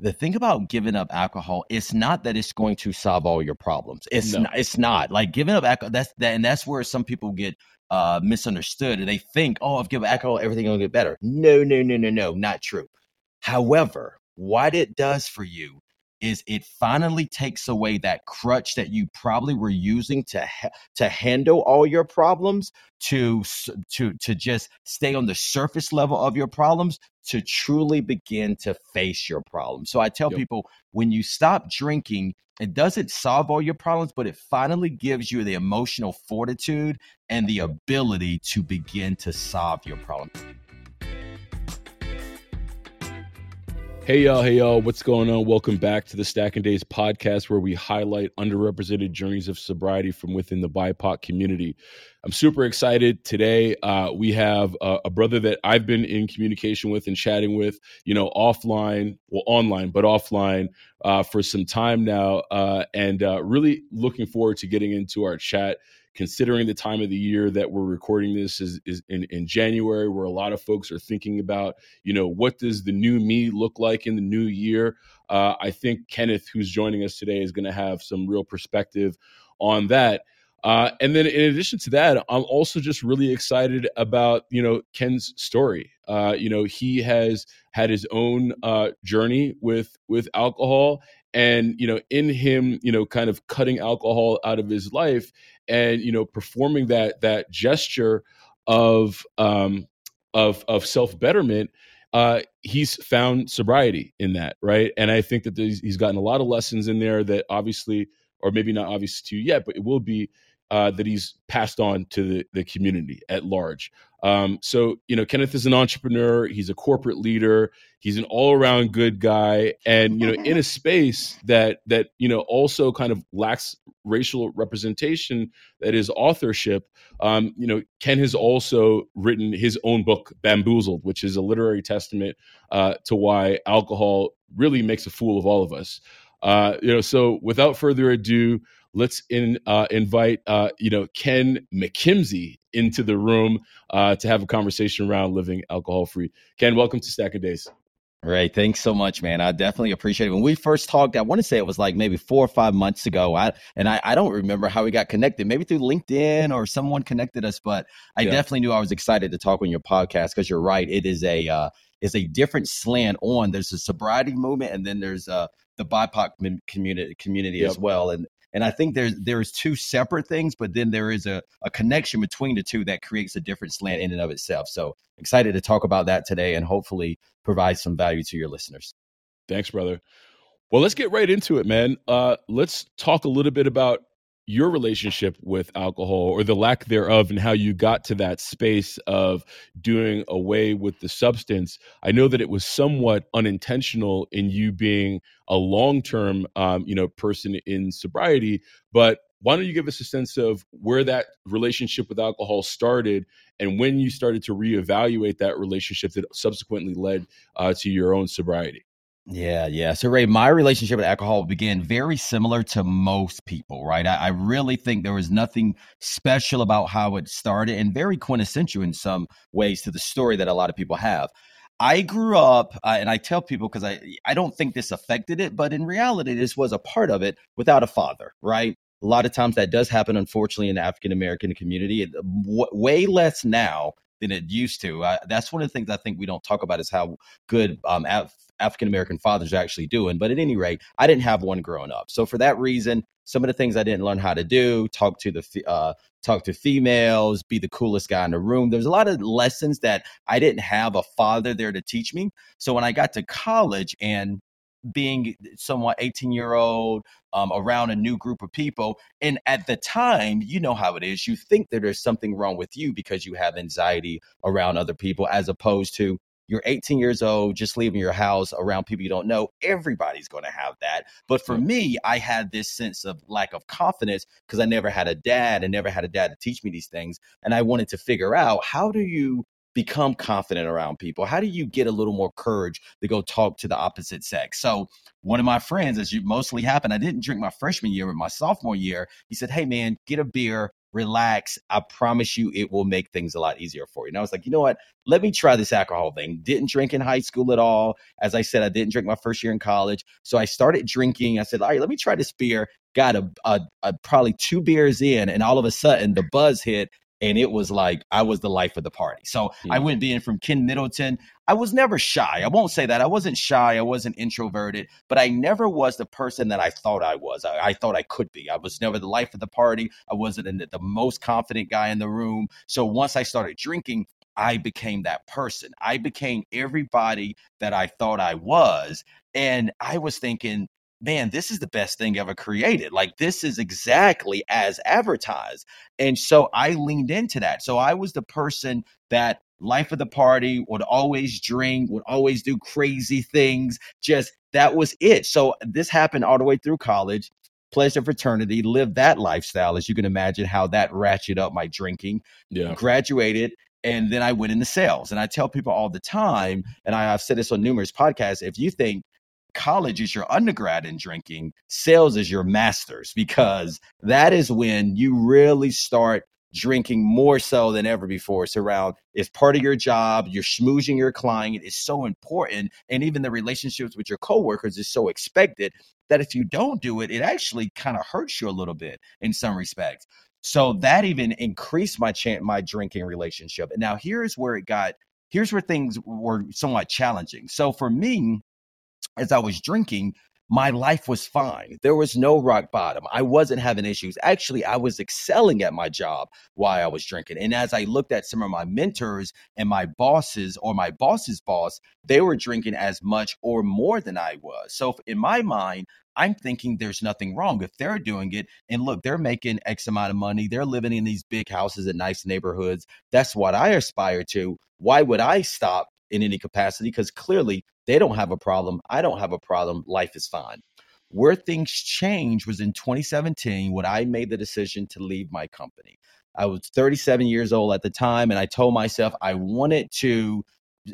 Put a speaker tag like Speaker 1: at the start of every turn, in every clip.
Speaker 1: the thing about giving up alcohol, it's not that it's going to solve all your problems. It's
Speaker 2: No.
Speaker 1: not, it's not like giving up alcohol. That's that, and that's where some people get uh, misunderstood, and they think, oh, if give up alcohol, everything will get better. No, no, no, no, no, not true. However, what it does for you is it finally takes away that crutch that you probably were using to ha- to handle all your problems to to to just stay on the surface level of your problems to truly begin to face your problems. So I tell
Speaker 2: Yep.
Speaker 1: people when you stop drinking, it doesn't solve all your problems, but it finally gives you the emotional fortitude and the ability to begin to solve your problems.
Speaker 2: Hey y'all, hey y'all, what's going on? Welcome back to the Stacking Days podcast where we highlight underrepresented journeys of sobriety from within the BIPOC community. I'm super excited today. Uh, we have a, a brother that I've been in communication with and chatting with, you know, offline, well, online, but offline uh, for some time now, uh, and uh, really looking forward to getting into our chat considering the time of the year that we're recording this is, is in, in January, where a lot of folks are thinking about, you know, what does the new me look like in the new year? Uh, I think Kenneth, who's joining us today, is going to have some real perspective on that. Uh, and then, in addition to that, I'm also just really excited about you know Ken's story. Uh, you know, he has had his own uh, journey with with alcohol, and you know, in him, you know, kind of cutting alcohol out of his life, and you know, performing that that gesture of um, of of self betterment uh, he's found sobriety in that, right? And I think that he's gotten a lot of lessons in there that obviously, or maybe not obvious to you yet, but it will be uh, that he's passed on to the, the community at large. Um, so, you know, Kenneth is an entrepreneur. He's a corporate leader. He's an all-around good guy, and you know, in a space that that you know also kind of lacks racial representation, that is authorship. Um, you know, Ken has also written his own book, Bamboozled, which is a literary testament uh, to why alcohol really makes a fool of all of us. Uh, you know, so without further ado, let's in, uh, invite uh, you know Ken Makimsey into the room uh, to have a conversation around living alcohol free. Ken, welcome to Stacking Days.
Speaker 1: Right. Thanks so much, man. I definitely appreciate it. When we first talked, I want to say it was like maybe four or five months ago. I and I, I don't remember how we got connected, maybe through LinkedIn or someone connected us, but I
Speaker 2: Yeah.
Speaker 1: definitely knew I was excited to talk on your podcast because you're right. It is a uh is a different slant on there's a sobriety movement and then there's uh the BIPOC community community
Speaker 2: Yep.
Speaker 1: as well. And and I think there's there's two separate things, but then there is a, a connection between the two that creates a different slant in and of itself. So excited to talk about that today and hopefully provide some value to your listeners.
Speaker 2: Thanks, brother. Well, let's get right into it, man. Uh, let's talk a little bit about your relationship with alcohol or the lack thereof and how you got to that space of doing away with the substance. I know that it was somewhat unintentional in you being a long-term um, you know person in sobriety, but why don't you give us a sense of where that relationship with alcohol started and when you started to reevaluate that relationship that subsequently led uh, to your own sobriety?
Speaker 1: Yeah, yeah. So, Ray, my relationship with alcohol began very similar to most people, right? I, I really think there was nothing special about how it started and very quintessential in some ways to the story that a lot of people have. I grew up, uh, and I tell people because I, I don't think this affected it, but in reality, this was a part of it without a father, right? A lot of times that does happen, unfortunately, in the African American community. It, w- way less now than it used to. Uh, that's one of the things I think we don't talk about is how good um, African American fathers are actually doing. But at any rate, I didn't have one growing up. So for that reason, some of the things I didn't learn how to do, talk to the uh, talk to females, be the coolest guy in the room. There's a lot of lessons that I didn't have a father there to teach me. So when I got to college and being somewhat 18 year old um, around a new group of people and at the time you know how it is you think that there's something wrong with you because you have anxiety around other people as opposed to you're 18 years old, just leaving your house around people you don't know. Everybody's going to have that. But for me, I had this sense of lack of confidence because I never had a dad and never had a dad to teach me these things. And I wanted to figure out how do you become confident around people? How do you get a little more courage to go talk to the opposite sex? So one of my friends, as you mostly happened, I didn't drink my freshman year, but my sophomore year, he said, Hey man, get a beer relax. I promise you it will make things a lot easier for you. And I was like, you know what? Let me try this alcohol thing. Didn't drink in high school at all. As I said, I didn't drink my first year in college. So I started drinking. I said, all right, let me try this beer. Got a, a, a probably two beers in, and all of a sudden the buzz hit and it was like I was the life of the party. So yeah. I went being from Ken Middleton. I was never shy. I won't say that. I wasn't shy. I wasn't introverted, but I never was the person that I thought I was. I, I thought I could be. I was never the life of the party. I wasn't the, the most confident guy in the room. So once I started drinking, I became that person. I became everybody that I thought I was. And I was thinking, man, this is the best thing ever created. Like, this is exactly as advertised. And so I leaned into that. So I was the person that life of the party would always drink, would always do crazy things. Just that was it. So this happened all the way through college. Pleasure fraternity, lived that lifestyle, as you can imagine, how that ratcheted up my drinking. Yeah. Graduated, and then I went into sales. And I tell people all the time, and I, have said this on numerous podcasts if you think college is your undergrad in drinking, sales is your master's because that is when you really start drinking more so than ever before. It's around it's part of your job. You're schmoozing your client. It's so important. And even the relationships with your coworkers is so expected that if you don't do it, it actually kind of hurts you a little bit in some respects. So that even increased my my drinking relationship. And now here's where it got, here's where things were somewhat challenging. So for me, as I was drinking, my life was fine. There was no rock bottom. I wasn't having issues. Actually, I was excelling at my job while I was drinking. And as I looked at some of my mentors and my bosses or my boss's boss, they were drinking as much or more than I was. So in my mind, I'm thinking there's nothing wrong if they're doing it. And look, they're making X amount of money. They're living in these big houses in nice neighborhoods. That's what I aspire to. Why would I stop in any capacity because clearly they don't have a problem. I don't have a problem. Life is fine. Where things changed was in 2017 when I made the decision to leave my company. I was 37 years old at the time, and I told myself I wanted to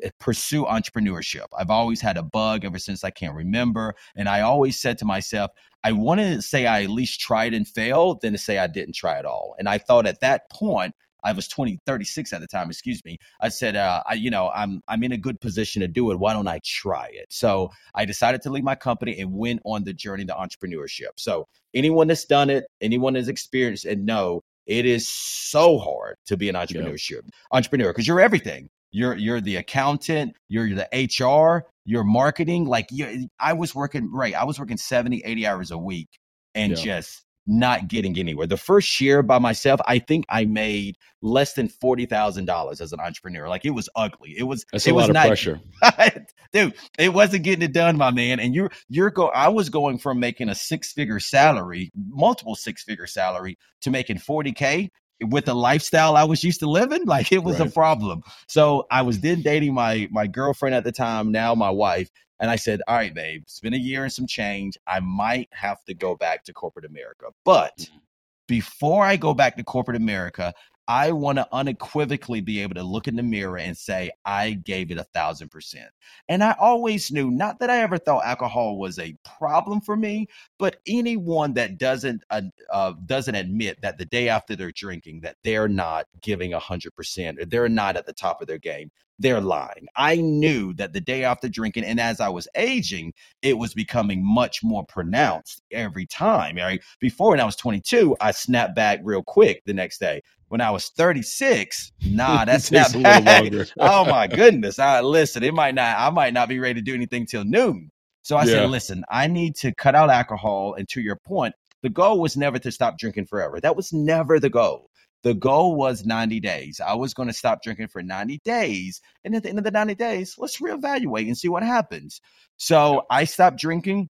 Speaker 1: eh, pursue entrepreneurship. I've always had a bug ever since I can't remember. And I always said to myself, I wanted to say I at least tried and failed than to say I didn't try at all. And I thought at that point, I was 20, 36 at the time, excuse me. I said, uh, I, you know, I'm, I'm in a good position to do it. Why don't I try it? So I decided to leave my company and went on the journey to entrepreneurship. So anyone that's done it, anyone that's experienced and know it is so hard to be an entrepreneurship entrepreneur because you're everything. You're you're the accountant, you're the HR, you're marketing. Like you, I was working right. I was working 70, 80 hours a week and yeah. just not getting anywhere. The first year by myself, I think I made less than forty thousand dollars as an entrepreneur. Like it was ugly. It was.
Speaker 2: That's
Speaker 1: it
Speaker 2: a
Speaker 1: was
Speaker 2: lot of
Speaker 1: not,
Speaker 2: pressure,
Speaker 1: dude. It wasn't getting it done, my man. And you're you're go. I was going from making a six figure salary, multiple six figure salary, to making forty k with the lifestyle I was used to living. Like it was right. a problem. So I was mm. then dating my my girlfriend at the time, now my wife, and I said, All right, babe, it's been a year and some change. I might have to go back to corporate America. But mm-hmm. before I go back to corporate America, I want to unequivocally be able to look in the mirror and say, I gave it a thousand percent. And I always knew, not that I ever thought alcohol was a problem for me, but anyone that doesn't uh, uh, doesn't admit that the day after they're drinking that they're not giving a hundred percent or they're not at the top of their game, they're lying. I knew that the day after drinking, and as I was aging, it was becoming much more pronounced every time. Right? Before, when I was 22, I snapped back real quick the next day. When I was 36, nah, that's not back. oh my goodness. I listen, it might not, I might not be ready to do anything till noon. So I yeah. said, listen, I need to cut out alcohol. And to your point, the goal was never to stop drinking forever. That was never the goal. The goal was 90 days. I was going to stop drinking for 90 days. And at the end of the 90 days, let's reevaluate and see what happens. So I stopped drinking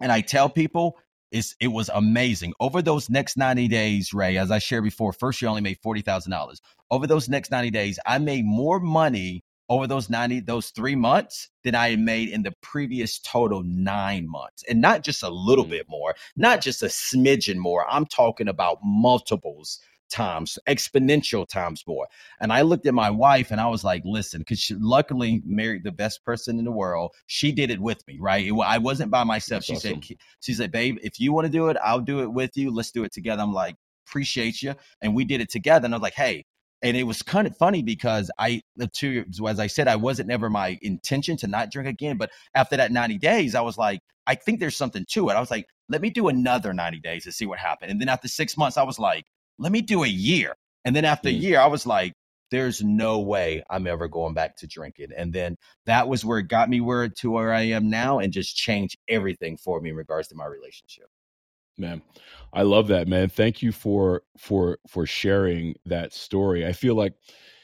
Speaker 1: and I tell people it's, it was amazing. Over those next 90 days, Ray, as I shared before, first year only made $40,000. Over those next 90 days, I made more money over those 90 those three months than i had made in the previous total nine months and not just a little mm. bit more not just a smidgen more i'm talking about multiples times, exponential times more. And I looked at my wife and I was like, listen, because she luckily married the best person in the world. She did it with me, right? It, I wasn't by myself. That's she awesome. said, she said, babe, if you want to do it, I'll do it with you. Let's do it together. I'm like, appreciate you. And we did it together. And I was like, hey, and it was kind of funny because I, to as I said, I wasn't never my intention to not drink again. But after that 90 days, I was like, I think there's something to it. I was like, let me do another 90 days to see what happened. And then after six months, I was like, let me do a year. And then after mm. a year, I was like, there's no way I'm ever going back to drinking. And then that was where it got me where to where I am now and just changed everything for me in regards to my relationship.
Speaker 2: Man, I love that, man. Thank you for for for sharing that story. I feel like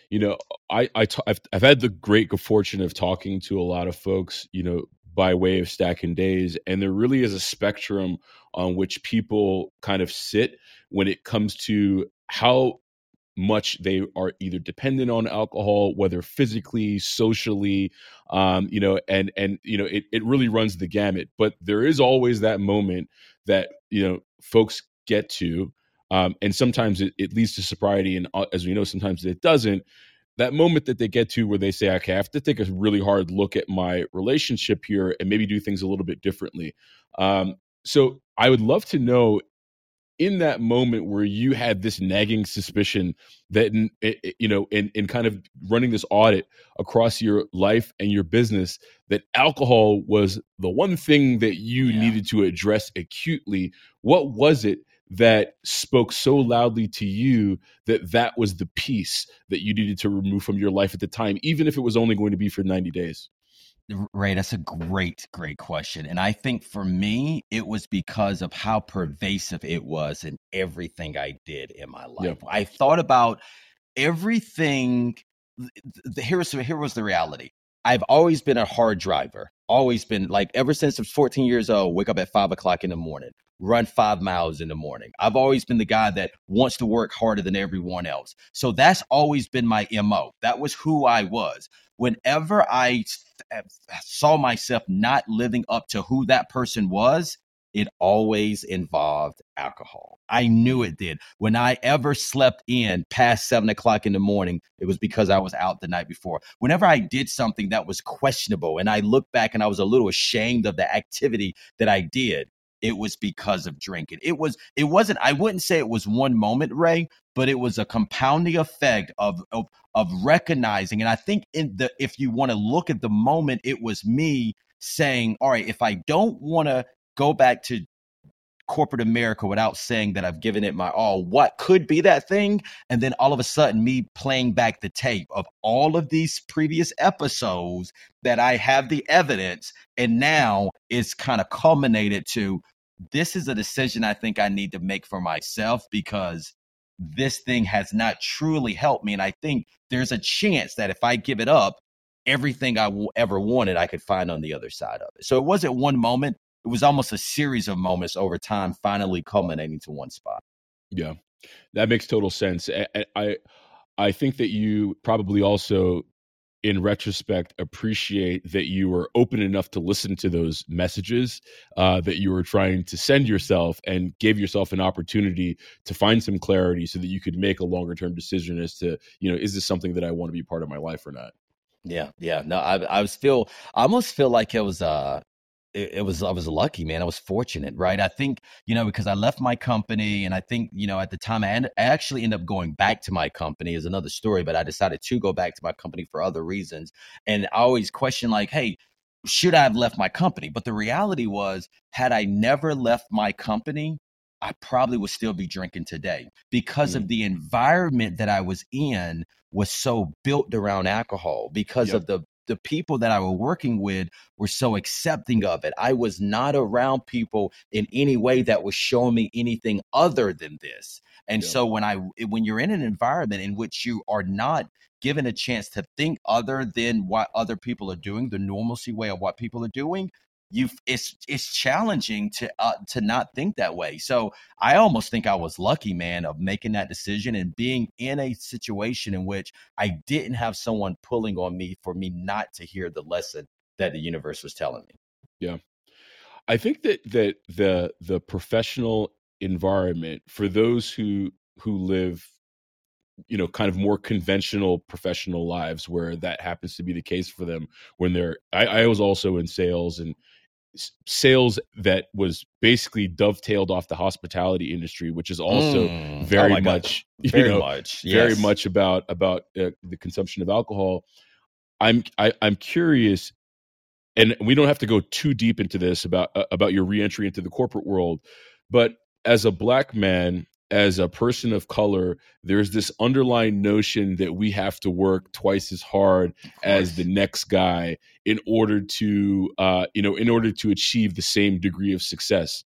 Speaker 2: you know, I I t- I've, I've had the great good fortune of talking to a lot of folks, you know, by way of stacking days, and there really is a spectrum on which people kind of sit when it comes to how much they are either dependent on alcohol whether physically socially um, you know and and you know it, it really runs the gamut. But there is always that moment that you know folks get to um, and sometimes it, it, leads to sobriety and uh, as we know sometimes it doesn't that moment that they get to where they say okay i have to take a really hard look at my relationship here and maybe do things a little bit differently um, so i would love to know in that moment where you had this nagging suspicion that you know in, in kind of running this audit across your life and your business that alcohol was the one thing that you yeah. needed to address acutely what was it that spoke so loudly to you that that was the piece that you needed to remove from your life at the time even if it was only going to be for 90 days
Speaker 1: Ray, that's a great, great question. And I think for me, it was because of how pervasive it was in everything I did in my life. Yeah. I thought about everything. Here was, here was the reality. I've always been a hard driver, always been like ever since I was 14 years old, wake up at five o'clock in the morning, run five miles in the morning. I've always been the guy that wants to work harder than everyone else. So that's always been my MO. That was who I was. Whenever I eh, saw myself not living up to who that person was, it always involved alcohol. I knew it did. When I ever slept in past seven o'clock in the morning, it was because I was out the night before. Whenever I did something that was questionable and I looked back and I was a little ashamed of the activity that I did, it was because of drinking. It was it wasn't I wouldn't say it was one moment, Ray, but it was a compounding effect of of, of recognizing and I think in the if you want to look at the moment it was me saying, "All right, if I don't want to go back to corporate America without saying that I've given it my all. What could be that thing? And then all of a sudden, me playing back the tape of all of these previous episodes that I have the evidence. And now it's kind of culminated to this is a decision I think I need to make for myself because this thing has not truly helped me. And I think there's a chance that if I give it up, everything I w- ever wanted, I could find on the other side of it. So it wasn't one moment it was almost a series of moments over time, finally culminating to one spot.
Speaker 2: Yeah, that makes total sense. I, I, I think that you probably also, in retrospect, appreciate that you were open enough to listen to those messages uh, that you were trying to send yourself, and gave yourself an opportunity to find some clarity, so that you could make a longer term decision as to, you know, is this something that I want to be part of my life or not.
Speaker 1: Yeah, yeah. No, I, I was feel, I almost feel like it was, uh, it, it, was I was lucky, man. I was fortunate, right? I think you know because I left my company, and I think you know at the time I, I actually ended up going back to my company is another story, but I decided to go back to my company for other reasons, and I always question like, hey, should I have left my company? But the reality was, had I never left my company, I probably would still be drinking today because mm. of the environment that I was in was so built around alcohol because yep. of the the people that I was working with were so accepting of it. I was not around people in any way that was showing me anything other than this. And yeah. so when I when you're in an environment in which you are not given a chance to think other than what other people are doing, the normalcy way of what people are doing, you it's it's challenging to uh, to not think that way. So I almost think I was lucky, man, of making that decision and being in a situation in which I didn't have someone pulling on me for me not to hear the lesson that the universe was telling me.
Speaker 2: Yeah. I think that that the the professional environment for those who who live you know kind of more conventional professional lives where that happens to be the case for them when they're I, I was also in sales and sales that was basically dovetailed off the hospitality industry, which is also mm. very oh much,
Speaker 1: very
Speaker 2: you know,
Speaker 1: much,
Speaker 2: yes. very much about about uh, the consumption of alcohol. I'm I, am i am curious, and we don't have to go too deep into this about uh, about your reentry into the corporate world, but as a black man as a person of color, there's this underlying notion that we have to work twice as hard as the next guy in order to, uh, you know, in order to achieve the same degree of success.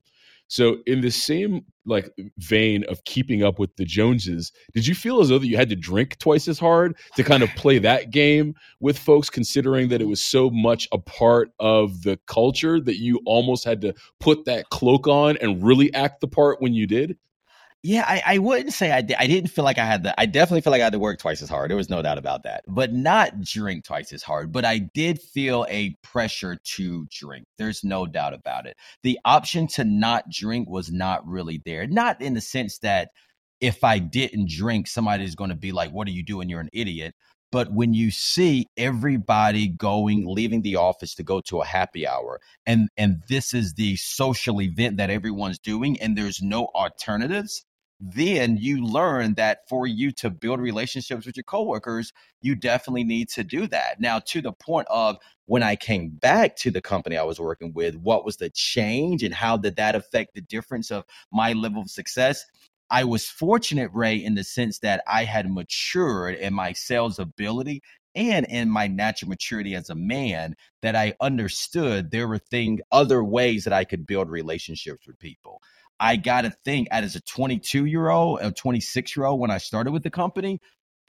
Speaker 2: So, in the same like vein of keeping up with the Joneses, did you feel as though that you had to drink twice as hard to kind of play that game with folks, considering that it was so much a part of the culture that you almost had to put that cloak on and really act the part when you did?
Speaker 1: Yeah, I, I wouldn't say I did. I didn't feel like I had the. I definitely feel like I had to work twice as hard. There was no doubt about that. But not drink twice as hard. But I did feel a pressure to drink. There's no doubt about it. The option to not drink was not really there. Not in the sense that if I didn't drink, somebody's going to be like, "What are you doing? You're an idiot." But when you see everybody going, leaving the office to go to a happy hour, and and this is the social event that everyone's doing, and there's no alternatives, then you learn that for you to build relationships with your coworkers, you definitely need to do that. Now, to the point of when I came back to the company I was working with, what was the change and how did that affect the difference of my level of success? I was fortunate, Ray, in the sense that I had matured in my sales ability and in my natural maturity as a man that I understood there were thing other ways that I could build relationships with people. I got to think as a 22 year old, a 26 year old, when I started with the company,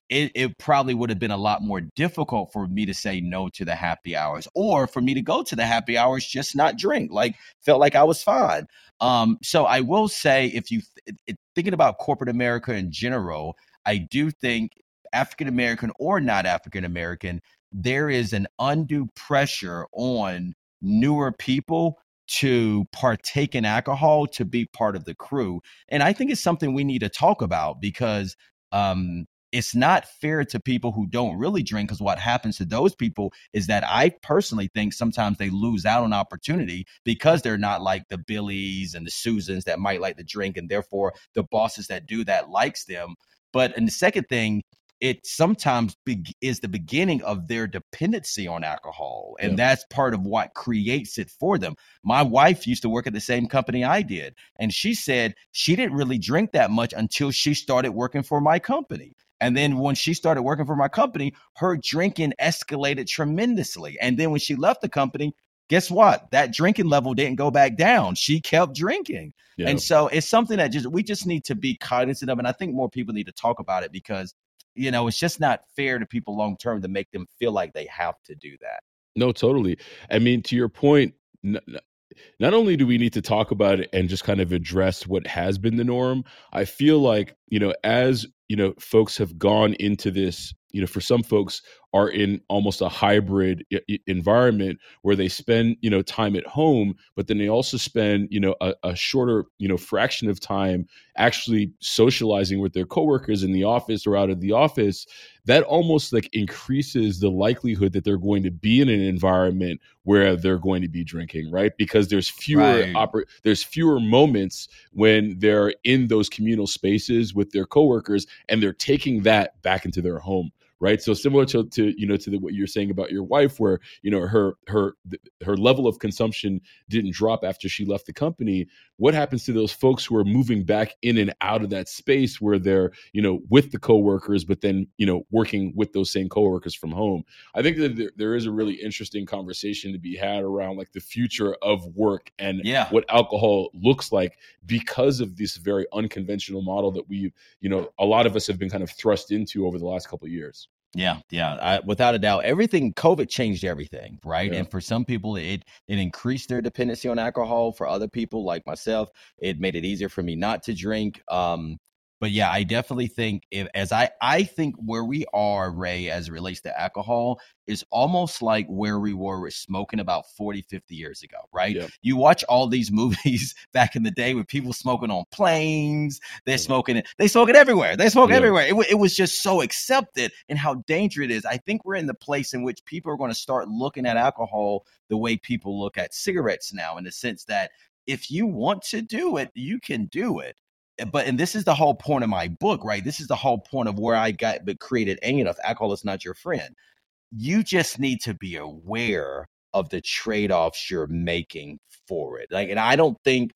Speaker 1: it, it probably would have been a lot more difficult for me to say no to the happy hours or for me to go to the happy hours, just not drink. Like, felt like I was fine. Um, so I will say, if you th- thinking about corporate America in general, I do think African American or not African American, there is an undue pressure on newer people to partake in alcohol to be part of the crew. And I think it's something we need to talk about because um, it's not fair to people who don't really drink because what happens to those people is that I personally think sometimes they lose out on opportunity because they're not like the Billies and the Susans that might like to drink and therefore the bosses that do that likes them. But and the second thing it sometimes be- is the beginning of their dependency on alcohol. And yeah. that's part of what creates it for them. My wife used to work at the same company I did. And she said she didn't really drink that much until she started working for my company. And then when she started working for my company, her drinking escalated tremendously. And then when she left the company, guess what? That drinking level didn't go back down. She kept drinking. Yeah. And so it's something that just we just need to be cognizant of. And I think more people need to talk about it because you know, it's just not fair to people long term to make them feel like they have to do that.
Speaker 2: No, totally. I mean, to your point, not only do we need to talk about it and just kind of address what has been the norm, I feel like, you know, as, you know, folks have gone into this, you know, for some folks are in almost a hybrid I- environment where they spend, you know, time at home, but then they also spend, you know, a, a shorter, you know, fraction of time actually socializing with their coworkers in the office or out of the office. That almost like increases the likelihood that they're going to be in an environment where they're going to be drinking right? Because there's fewer right. oper- there's fewer moments when they're in those communal spaces with their coworkers and they're taking that back into their home right? So similar to, to you know to the, what you're saying about your wife where you know her her her level of consumption didn't drop after she left the company. What happens to those folks who are moving back in and out of that space where they're you know with the coworkers but then you know working with those same coworkers from home? I think that there, there is a really interesting conversation to be had around like the future of work and
Speaker 1: yeah.
Speaker 2: what alcohol looks like because of this very unconventional model that we you know a lot of us have been kind of thrust into over the last couple of years
Speaker 1: yeah, yeah, I, without a doubt. Everything COVID changed everything, right? Yeah. And for some people, it it increased their dependency on alcohol. For other people, like myself, it made it easier for me not to drink. Um, but yeah, I definitely think if as I I think where we are, Ray, as it relates to alcohol, is almost like where we were with smoking about 40, 50 years ago, right? Yep. You watch all these movies back in the day with people smoking on planes, they're smoking it, they smoke it everywhere. They smoke yep. everywhere. It, it was just so accepted and how dangerous it is. I think we're in the place in which people are going to start looking at alcohol the way people look at cigarettes now, in the sense that if you want to do it, you can do it Eh, but and this is the whole point of my book, right? This is the whole point of where I got but created enough. Alcohol is not your friend. You just need to be aware of the trade-offs you're making for it. Like, and I don't think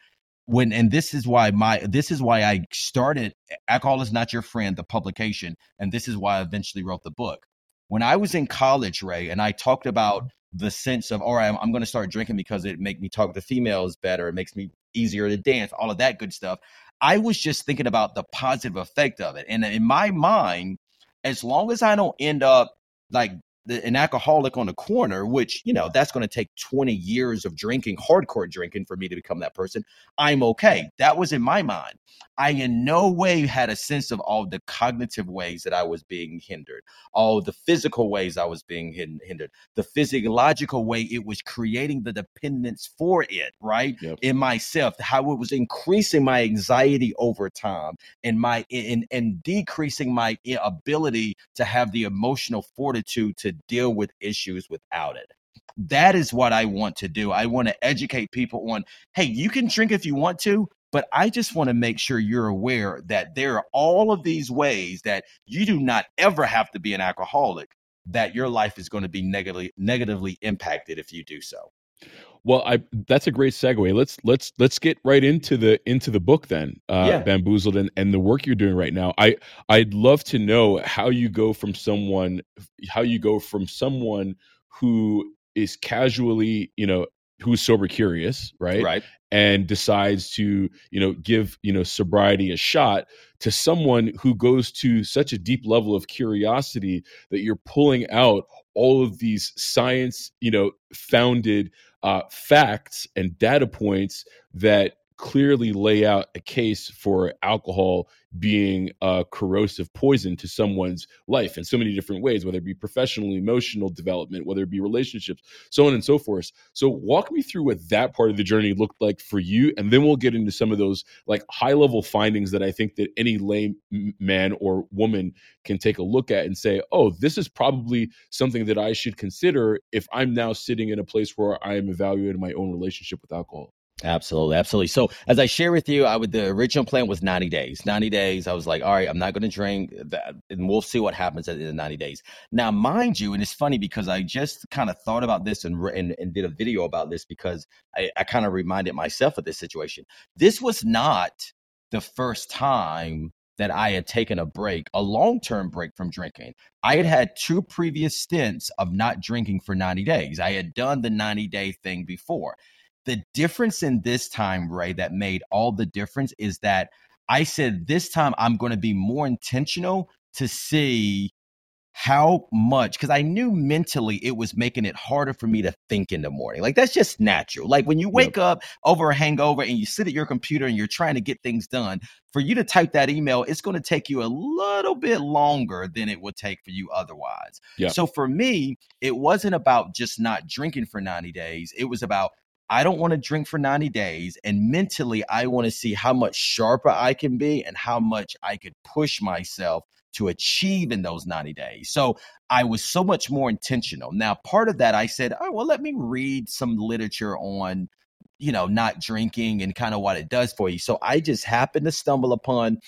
Speaker 1: when and this is why my this is why I started eh, Alcohol is Not Your Friend, the publication, and this is why I eventually wrote the book. When I was in college, Ray, and I talked about mm-hmm. the sense of all right, I'm, I'm going to start drinking because it make me talk to females better, it makes me easier to dance, all of that good stuff. I was just thinking about the positive effect of it. And in my mind, as long as I don't end up like the, an alcoholic on the corner, which, you know, that's going to take 20 years of drinking, hardcore drinking for me to become that person, I'm okay. That was in my mind. I in no way had a sense of all the cognitive ways that I was being hindered, all the physical ways I was being hindered, the physiological way it was creating the dependence for it, right? Yep. In myself, how it was increasing my anxiety over time and my and, and decreasing my ability to have the emotional fortitude to deal with issues without it. That is what I want to do. I want to educate people on hey, you can drink if you want to, but I just want to make sure you're aware that there are all of these ways that you do not ever have to be an alcoholic, that your life is going to be negatively negatively impacted if you do so.
Speaker 2: Well, I that's a great segue. Let's let's let's get right into the into the book then, uh, yeah. bamboozled and, and the work you're doing right now. I I'd love to know how you go from someone how you go from someone who is casually you know who's sober curious, right?
Speaker 1: Right.
Speaker 2: And decides to, you know, give, you know, sobriety a shot to someone who goes to such a deep level of curiosity that you're pulling out all of these science, you know, founded uh, facts and data points that clearly lay out a case for alcohol being a corrosive poison to someone's life in so many different ways, whether it be professional, emotional development, whether it be relationships, so on and so forth. So, walk me through what that part of the journey looked like for you, and then we'll get into some of those like high level findings that I think that any lay man or woman can take a look at and say, oh, this is probably something that I should consider if I'm now sitting in a place where I am evaluating my own relationship with alcohol.
Speaker 1: Absolutely, absolutely. So as I share with you, I would the original plan was 90 days. 90 days. I was like, all right, I'm not going to drink that, and we'll see what happens at the end of 90 days. Now, mind you, and it's funny because I just kind of thought about this and, and, and did a video about this because I, I kind of reminded myself of this situation. This was not the first time that I had taken a break, a long term break from drinking. I had had two previous stints of not drinking for 90 days. I had done the 90 day thing before. The difference in this time, Ray, that made all the difference is that I said this time I'm going to be more intentional to see how much because I knew mentally it was making it harder for me to think in the morning. Like that's just natural. Like when you wake yep. up over a hangover and you sit at your computer and you're trying to get things done, for you to type that email, it's going to take you a little bit longer than it would take for you otherwise. Yep. So for me, it wasn't about just not drinking for 90 days. It was about I don't want to drink for 90 days. And mentally, I want to see how much sharper I can be and how much I could push myself to achieve in those 90 days. So I was so much more intentional. Now, part of that, I said, oh, well, let me read some literature on, you know, not drinking and kind of what it does for you. So I just happened to stumble upon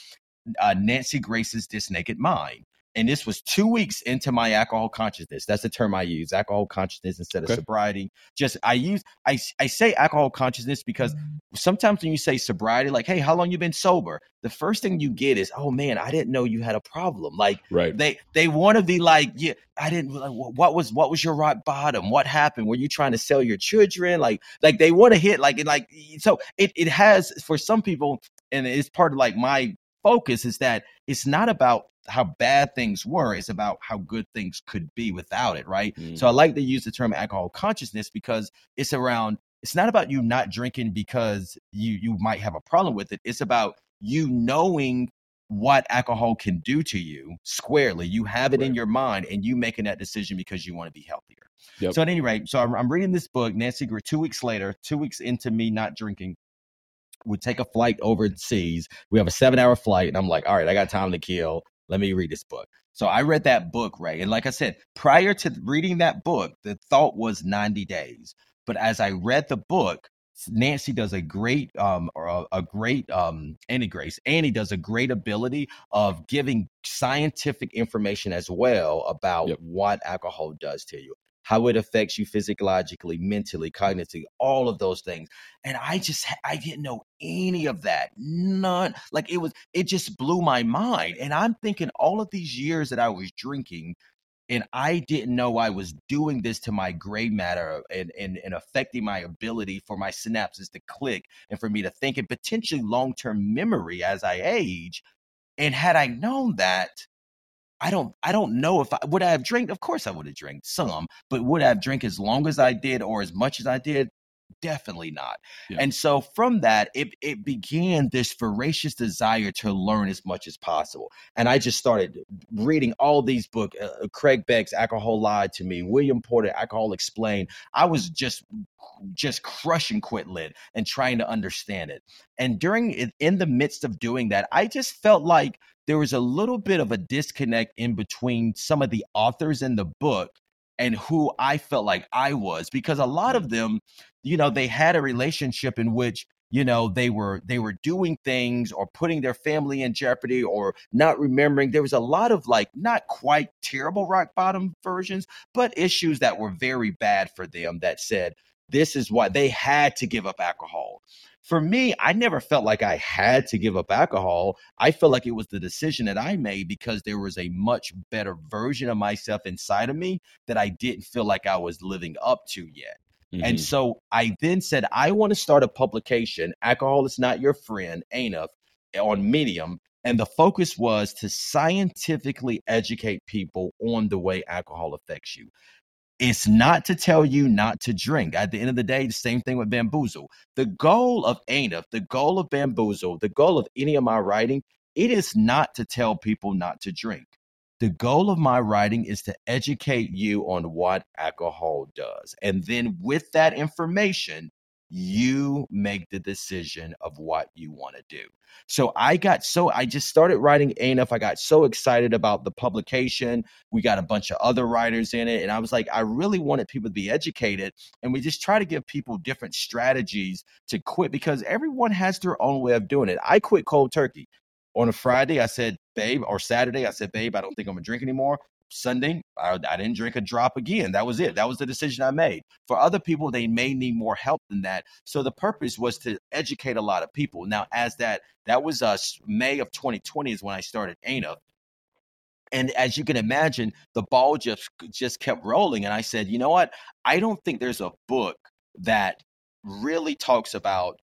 Speaker 1: uh, Nancy Grace's This Naked Mind and this was two weeks into my alcohol consciousness. That's the term I use, alcohol consciousness instead okay. of sobriety. Just I use I I say alcohol consciousness because mm. sometimes when you say sobriety, like, hey, how long you been sober? The first thing you get is, oh man, I didn't know you had a problem. Like,
Speaker 2: right.
Speaker 1: they they want to be like, yeah, I didn't. Like, what was what was your rock bottom? What happened? Were you trying to sell your children? Like, like they want to hit like like so. It it has for some people, and it's part of like my focus is that it's not about how bad things were it's about how good things could be without it right mm. so i like to use the term alcohol consciousness because it's around it's not about you not drinking because you you might have a problem with it it's about you knowing what alcohol can do to you squarely. You have it right. in your mind and you making that decision because you want to be healthier. Yep. So at any rate, so I'm, I'm reading this book, Nancy Greer, two weeks later, two weeks into me not drinking, we take a flight overseas. We have a seven hour flight. And I'm like, all right, I got time to kill. Let me read this book. So I read that book, Ray. And like I said, prior to reading that book, the thought was 90 days. But as I read the book, Nancy does a great um or a, a great um Annie Grace. Annie does a great ability of giving scientific information as well about yep. what alcohol does to you how it affects you physiologically, mentally, cognitively, all of those things. And I just, I didn't know any of that. None. Like it was, it just blew my mind. And I'm thinking all of these years that I was drinking, and I didn't know I was doing this to my gray matter and, and, and affecting my ability for my synapses to click and for me to think and potentially long term memory as I age. And had I known that, I don't I don't know if I would I have drank. Of course I would have drank some, but would I have drank as long as I did or as much as I did? Definitely not. Yeah. And so from that, it it began this voracious desire to learn as much as possible. And I just started reading all these books. Uh, uh, Craig Beck's Alcohol Lied to Me, William Porter, Alcohol Explained. I was just just crushing Quit Lit and trying to understand it. And during in the midst of doing that, I just felt like there was a little bit of a disconnect in between some of the authors in the book and who I felt like I was because a lot of mm. them, you know, they had a relationship in which you know they were they were doing things or putting their family in jeopardy or not remembering. There was a lot of like not quite terrible rock bottom versions but issues that were very bad for them that said this is why they had to give up alcohol for me, I never felt like I had to give up alcohol. I felt like it was the decision that I made because there was a much better version of myself inside of me that I didn't feel like I was living up to yet. Mm-hmm. And so I then said, I want to start a publication, Alcohol is Not Your Friend, ANF, on Medium. And the focus was to scientifically educate people on the way alcohol affects you. It's not to tell you not to drink. At the end of the day, the same thing with bamboozle. The goal of ANF, the goal of bamboozle, the goal of any of my writing, it is not to tell people not to drink. The goal of my writing is to educate you on what alcohol does. And then with that information, you make the decision of what you want to do. So I got so I just started writing ANF. I got so excited about the publication. We got a bunch of other writers in it. And I was like, I really wanted people to be educated. And we just try to give people different strategies to quit because everyone has their own way of doing it. I quit cold turkey. On a Friday, I said, babe, or Saturday, I said, babe, I don't think I'm gonna drink anymore. Sunday, I, I, didn't drink a drop again. That was it. That was the decision I made. For other people, they may need more help than that. So the purpose was to educate a lot of people. Now, as that that was uh, May of 2020 is when I started ANF. And as you can imagine, the ball just just kept rolling. And I said, you know what? I don't think there's a book that really talks about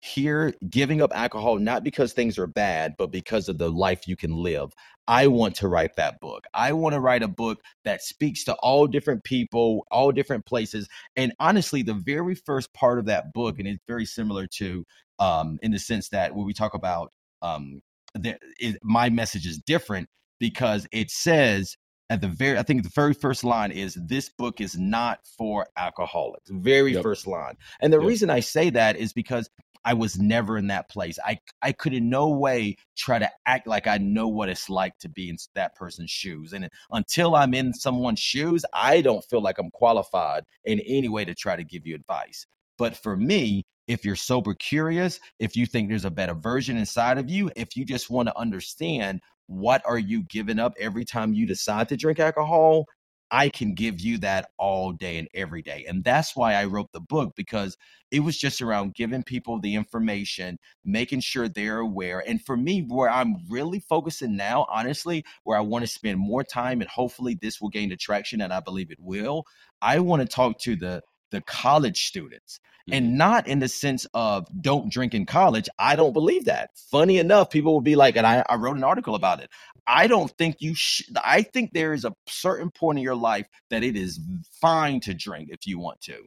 Speaker 1: here giving up alcohol not because things are bad but because of the life you can live i want to write that book i want to write a book that speaks to all different people all different places and honestly the very first part of that book and it's very similar to um in the sense that when we talk about um the, it, my message is different because it says at the very i think the very first line is this book is not for alcoholics very yep. first line and the yep. reason i say that is because I was never in that place. I I could in no way try to act like I know what it's like to be in that person's shoes. And until I'm in someone's shoes, I don't feel like I'm qualified in any way to try to give you advice. But for me, if you're sober curious, if you think there's a better version inside of you, if you just want to understand what are you giving up every time you decide to drink alcohol, I can give you that all day and every day. And that's why I wrote the book because it was just around giving people the information, making sure they're aware. And for me, where I'm really focusing now, honestly, where I want to spend more time and hopefully this will gain attraction and I believe it will, I want to talk to the the college students mm-hmm. and not in the sense of don't drink in college. I don't believe that. Funny enough, people will be like, and I, I wrote an article about it. I don't think you should. I think there is a certain point in your life that it is fine to drink if you want to,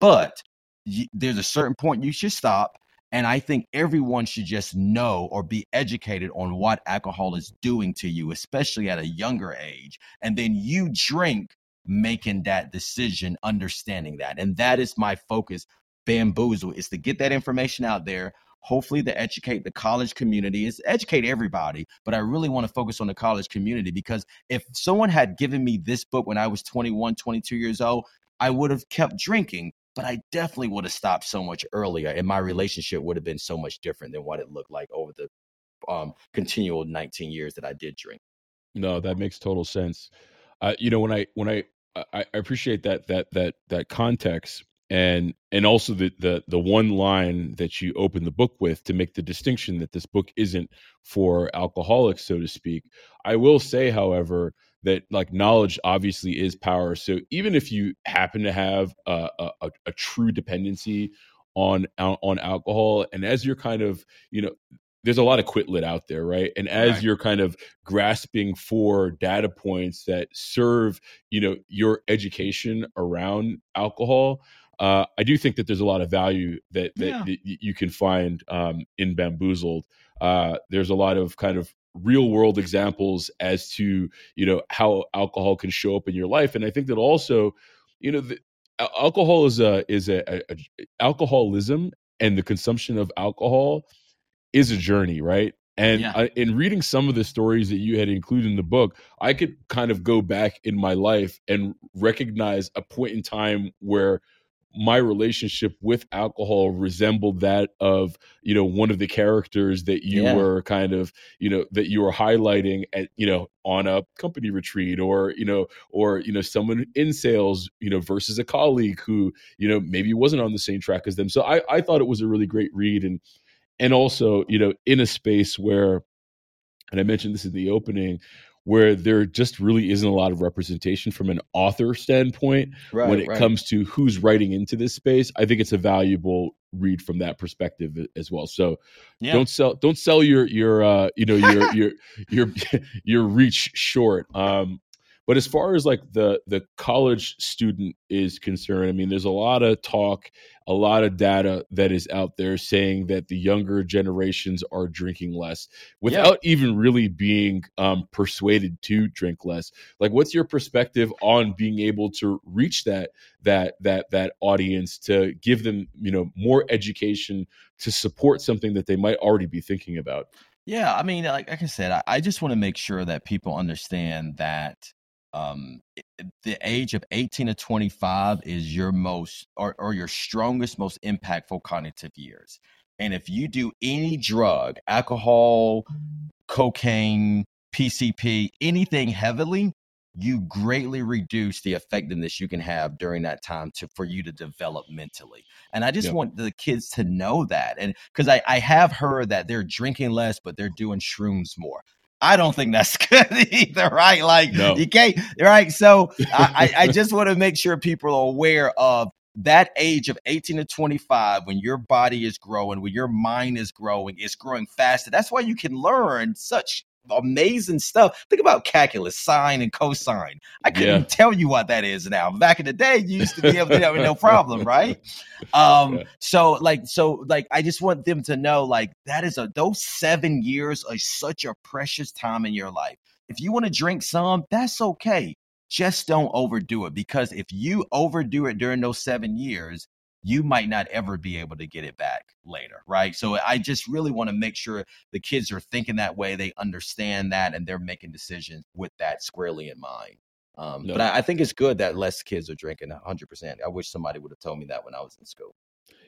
Speaker 1: but y- there's a certain point you should stop. And I think everyone should just know or be educated on what alcohol is doing to you, especially at a younger age. And then you drink making that decision, understanding that. And that is my focus. Bamboozle is to get that information out there. Hopefully, to educate the college community, is educate everybody. But I really want to focus on the college community because if someone had given me this book when I was 21, 22 years old, I would have kept drinking but I definitely would have stopped so much earlier, and my relationship would have been so much different than what it looked like over the um, continual 19 years that I did drink.
Speaker 2: No, that makes total sense. Uh, you know, when I when I, I I appreciate that that that that context and and also the the the one line that you open the book with to make the distinction that this book isn't for alcoholics, so to speak. I will say, however, that like knowledge obviously is power. So even if you happen to have a, a, a true dependency on on alcohol, and as you're kind of you know there's a lot of quit lit out there, right? And as right. you're kind of grasping for data points that serve, you know, your education around alcohol, uh, I do think that there's a lot of value that that, yeah. that you can find um, in Bamboozled. Uh, there's a lot of kind of real world examples as to you know how alcohol can show up in your life and i think that also you know the, alcohol is a is a, a, a, alcoholism and the consumption of alcohol is a journey right and yeah. I, in reading some of the stories that you had included in the book i could kind of go back in my life and recognize a point in time where my relationship with alcohol resembled that of you know one of the characters that you yeah. were kind of you know that you were highlighting at you know on a company retreat or you know or you know someone in sales you know versus a colleague who you know maybe wasn't on the same track as them so i i thought it was a really great read and and also you know in a space where and i mentioned this in the opening where there just really isn't a lot of representation from an author standpoint right, when it right. comes to who's writing into this space. I think it's a valuable read from that perspective as well. So yeah. don't sell don't sell your your uh you know your your your your reach short. Um but as far as like the the college student is concerned, I mean, there's a lot of talk, a lot of data that is out there saying that the younger generations are drinking less without yeah. even really being um, persuaded to drink less. Like, what's your perspective on being able to reach that that that that audience to give them you know more education to support something that they might already be thinking about?
Speaker 1: Yeah, I mean, like, like I said, I, I just want to make sure that people understand that um, the age of 18 to 25 is your most or, or your strongest, most impactful cognitive years. And if you do any drug, alcohol, cocaine, PCP, anything heavily, you greatly reduce the effectiveness you can have during that time to for you to develop mentally. And I just yep. want the kids to know that. And because I, I have heard that they're drinking less, but they're doing shrooms more. I don't think that's good either, right? Like no. you can't, right? So I, I just want to make sure people are aware of that age of 18 to 25 when your body is growing when your mind is growing it's growing faster that's why you can learn such amazing stuff. Think about calculus, sine and cosine. I couldn't yeah. tell you what that is now. Back in the day, you used to be able to do with no problem, right? Um, so like, so like, I just want them to know, like, that is a those seven years are such a precious time in your life. If you want to drink some, that's okay. Just don't overdo it because if you overdo it during those seven years, you might not ever be able to get it back later, right? So I just really want to make sure the kids are thinking that way, they understand that, and they're making decisions with that squarely in mind. Um, no. But I, I, think it's good that less kids are drinking 100%. I wish somebody would have told me that when I was in school.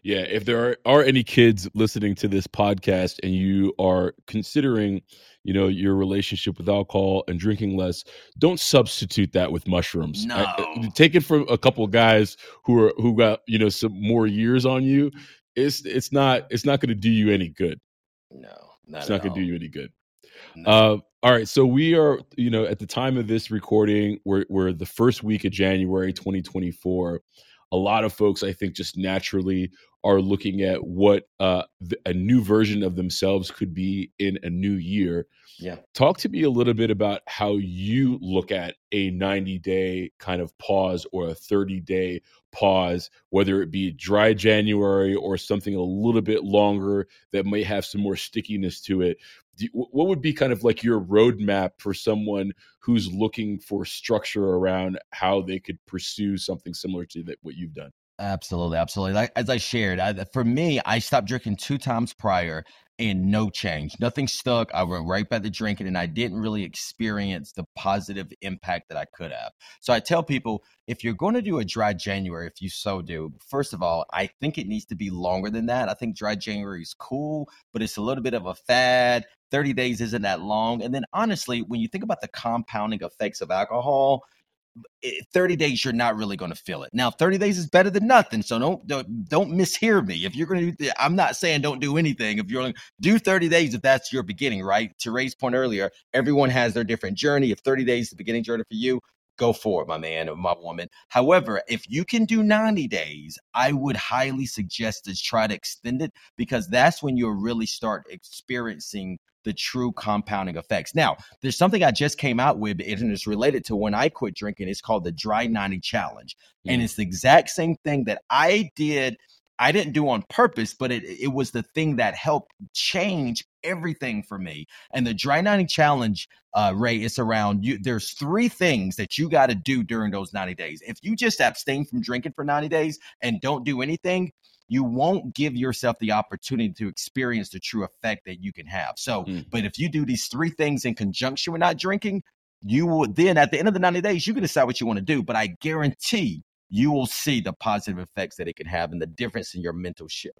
Speaker 2: Yeah, if there are, are any kids listening to this podcast and you are considering, you know, your relationship with alcohol and drinking less, don't substitute that with mushrooms.
Speaker 1: No.
Speaker 2: take it from a couple guys who are who got, you know, some more years on you. It's it's not it's not going to do you any good.
Speaker 1: No.
Speaker 2: Not it's not going to do you any good. No. Uh, all right, so we are, you know, at the time of this recording, we're we're the first week of January 2024 a lot of folks, I think, just naturally are looking at what uh, a new version of themselves could be in a new year.
Speaker 1: Yeah.
Speaker 2: Talk to me a little bit about how you look at a 90 day kind of pause or a 30 day pause, whether it be dry January or something a little bit longer that may have some more stickiness to it. what would be kind of like your roadmap for someone who's looking for structure around how they could pursue something similar to that, what you've done?
Speaker 1: Absolutely, absolutely. Like as I shared, I, for me, I stopped drinking two times prior, and no change. Nothing stuck. I went right back to drinking, and I didn't really experience the positive impact that I could have. So I tell people, if you're going to do a dry January, if you so do, first of all, I think it needs to be longer than that. I think dry January is cool, but it's a little bit of a fad. 30 days isn't that long. And then honestly, when you think about the compounding effects of alcohol, 30 days you're not really going to feel it. Now 30 days is better than nothing so don't don't, don't mishear me. If you're going to i'm not saying don't do anything. If you're like do 30 days if that's your beginning right? To ray's point earlier everyone has their different journey. If 30 days is the beginning journey for you go for it my man or my woman however if you can do 90 days i would highly suggest to try to extend it because that's when you'll really start experiencing the true compounding effects. Now, there's something I just came out with, and it's related to when I quit drinking. It's called the Dry 90 Challenge. Mm. And it's the exact same thing that I did. I didn't do on purpose, but it, it was the thing that helped change everything for me. And the Dry 90 Challenge, uh, Ray, it's around you. There's three things that you got to do during those 90 days. If you just abstain from drinking for 90 days and don't do anything, you won't give yourself the opportunity to experience the true effect that you can have. So, mm. but if you do these three things in conjunction with not drinking, you will then at the end of the 90 days, you can decide what you want to do. But I guarantee you will see the positive effects that it can have and the difference in your mental shift.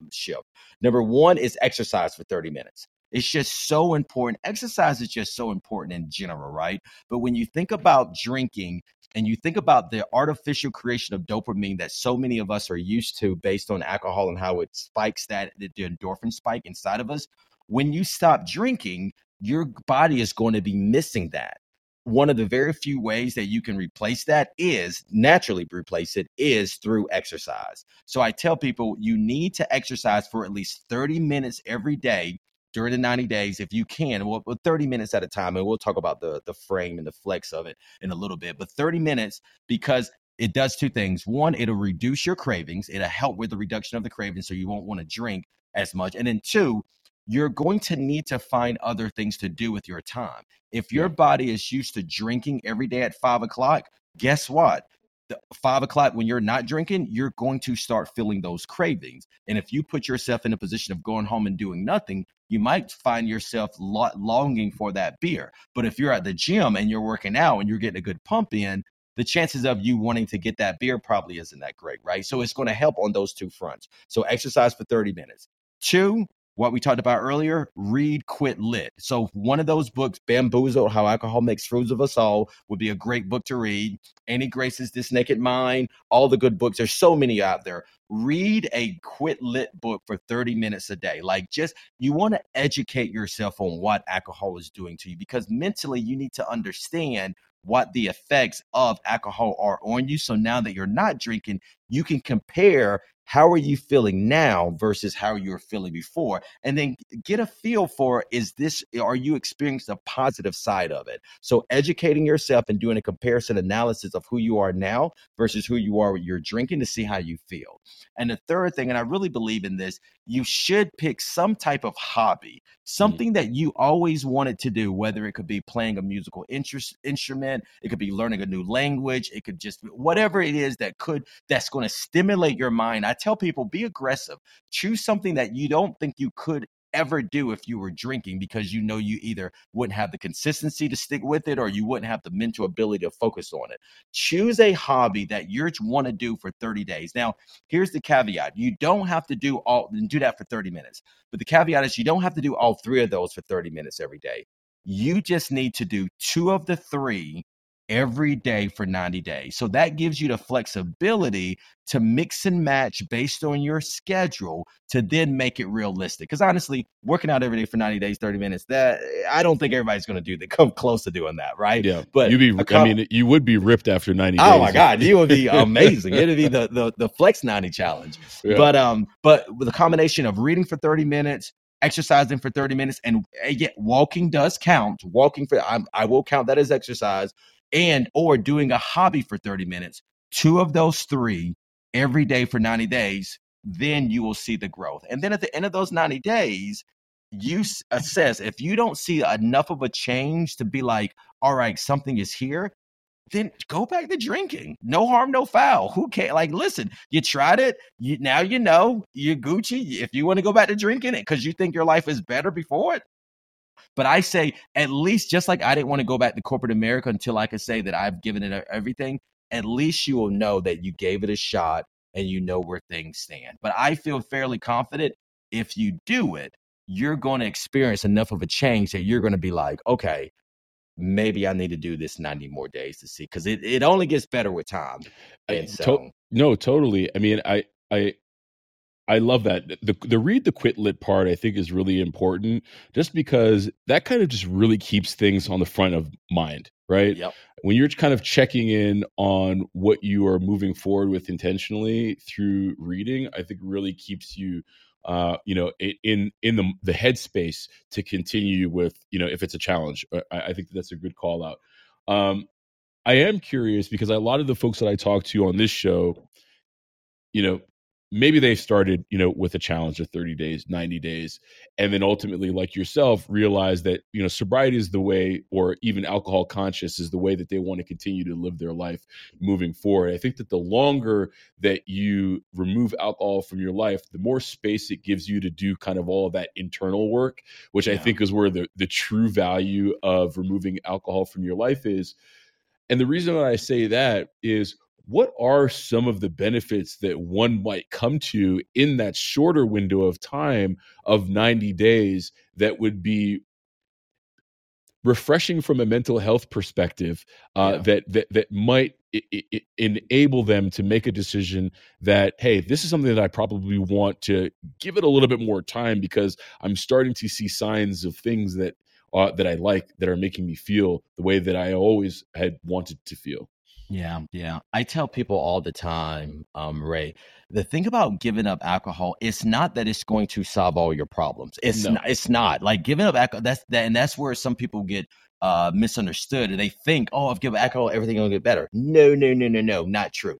Speaker 1: Number one is exercise for 30 minutes. It's just so important. Exercise is just so important in general, right? But when you think mm-hmm. about drinking, and you think about the artificial creation of dopamine that so many of us are used to based on alcohol and how it spikes that the endorphin spike inside of us when you stop drinking your body is going to be missing that one of the very few ways that you can replace that is naturally replace it is through exercise. So I tell people you need to exercise for at least 30 minutes every day during the 90 days if you can well 30 minutes at a time and we'll talk about the the frame and the flex of it in a little bit but 30 minutes because it does two things. One it'll reduce your cravings it'll help with the reduction of the cravings so you won't want to drink as much and then two you're going to need to find other things to do with your time. If your body is used to drinking every day at five o'clock guess what five o'clock when you're not drinking, you're going to start feeling those cravings. And if you put yourself in a position of going home and doing nothing, you might find yourself longing for that beer. But if you're at the gym and you're working out and you're getting a good pump in, the chances of you wanting to get that beer probably isn't that great, right? So it's going to help on those two fronts. So exercise for 30 minutes. Two, what we talked about earlier, read Quit Lit. So one of those books, Bamboozled, How Alcohol Makes Fools of Us All, would be a great book to read. Annie Grace's This Naked Mind, all the good books. There's so many out there. Read a Quit Lit book for 30 minutes a day. Like just, you want to educate yourself on what alcohol is doing to you because mentally you need to understand what the effects of alcohol are on you. So now that you're not drinking, you can compare how are you feeling now versus how you were feeling before? And then get a feel for is this are you experiencing a positive side of it? So educating yourself and doing a comparison analysis of who you are now versus who you are when you're drinking to see how you feel. And the third thing and i really believe in this you should pick some type of hobby mm. something mm that you always wanted to do whether it could be playing a musical interest, instrument it could be learning a new language it could just whatever it is that could that's going to stimulate your mind. I tell people be aggressive. Choose something that you don't think you could ever do if you were drinking because you know you either wouldn't have the consistency to stick with it or you wouldn't have the mental ability to focus on it. Choose a hobby that you want to do for 30 days. Now, here's the caveat. You don't have to do all and do that for 30 minutes. But the caveat is you don't have to do all three of those for 30 minutes every day. You just need to do two of the three every day for 90 days. So that gives you the flexibility to mix and match based on your schedule to then make it realistic. Because honestly, working out every day for 90 days, 30 minutes, that I don't think everybody's going to do that. Come close to doing that, right?
Speaker 2: Yeah. But you'd be, com- I mean, you would be ripped after 90
Speaker 1: days. Oh my God. You would be amazing. It'd be the, the, the flex 90 challenge. Yeah. But, um, but with a combination of reading for 30 minutes, exercising for 30 minutes and yeah, walking does count. Walking for, I, I will count that as exercise and or doing a hobby for 30 minutes two of those three every day for 90 days then you will see the growth and then at the end of those 90 days you assess if you don't see enough of a change to be like all right something is here then go back to drinking. No harm, no foul. Who can't? like listen, you tried it, you now you know you're Gucci. If you want to go back to drinking it because you think your life is better before it, but I say, at least, just like I didn't want to go back to corporate America until I could say that I've given it everything, at least you will know that you gave it a shot and you know where things stand. But I feel fairly confident if you do it, you're going to experience enough of a change that you're going to be like, okay, maybe I need to do this 90 more days to see because it, it only gets better with time. And so,
Speaker 2: to- no, totally. I mean, I, I, I love that. The the read the quit lit part I think is really important just because that kind of just really keeps things on the front of mind, right?
Speaker 1: Yep.
Speaker 2: When you're kind of checking in on what you are moving forward with intentionally through reading, I think really keeps you uh, you know, in in the the headspace to continue with, you know, if it's a challenge. Uh, I, I think that's a good call out. Um, I am curious because a lot of the folks that I talk to on this show, you know, maybe they started you know with a challenge of 30 days 90 days and then ultimately like yourself realize that you know sobriety is the way or even alcohol conscious is the way that they want to continue to live their life moving forward i think that the longer that you remove alcohol from your life the more space it gives you to do kind of all of that internal work which yeah. i think is where the the true value of removing alcohol from your life is and the reason why i say that is what are some of the benefits that one might come to in that shorter window of time of 90 days that would be refreshing from a mental health perspective uh, yeah. that, that that might I- I- enable them to make a decision that hey this is something that i probably want to give it a little bit more time because i'm starting to see signs of things that uh, that i like that are making me feel the way that i always had wanted to feel
Speaker 1: yeah, yeah. I tell people all the time, um, Ray, the thing about giving up alcohol, it's not that it's going to solve all your problems. It's
Speaker 2: No.
Speaker 1: not, it's not. Like giving up alcohol, that's that and that's where some people get uh misunderstood and they think, oh, if I give up alcohol, everything will get better. No, no, no, no, no, not true.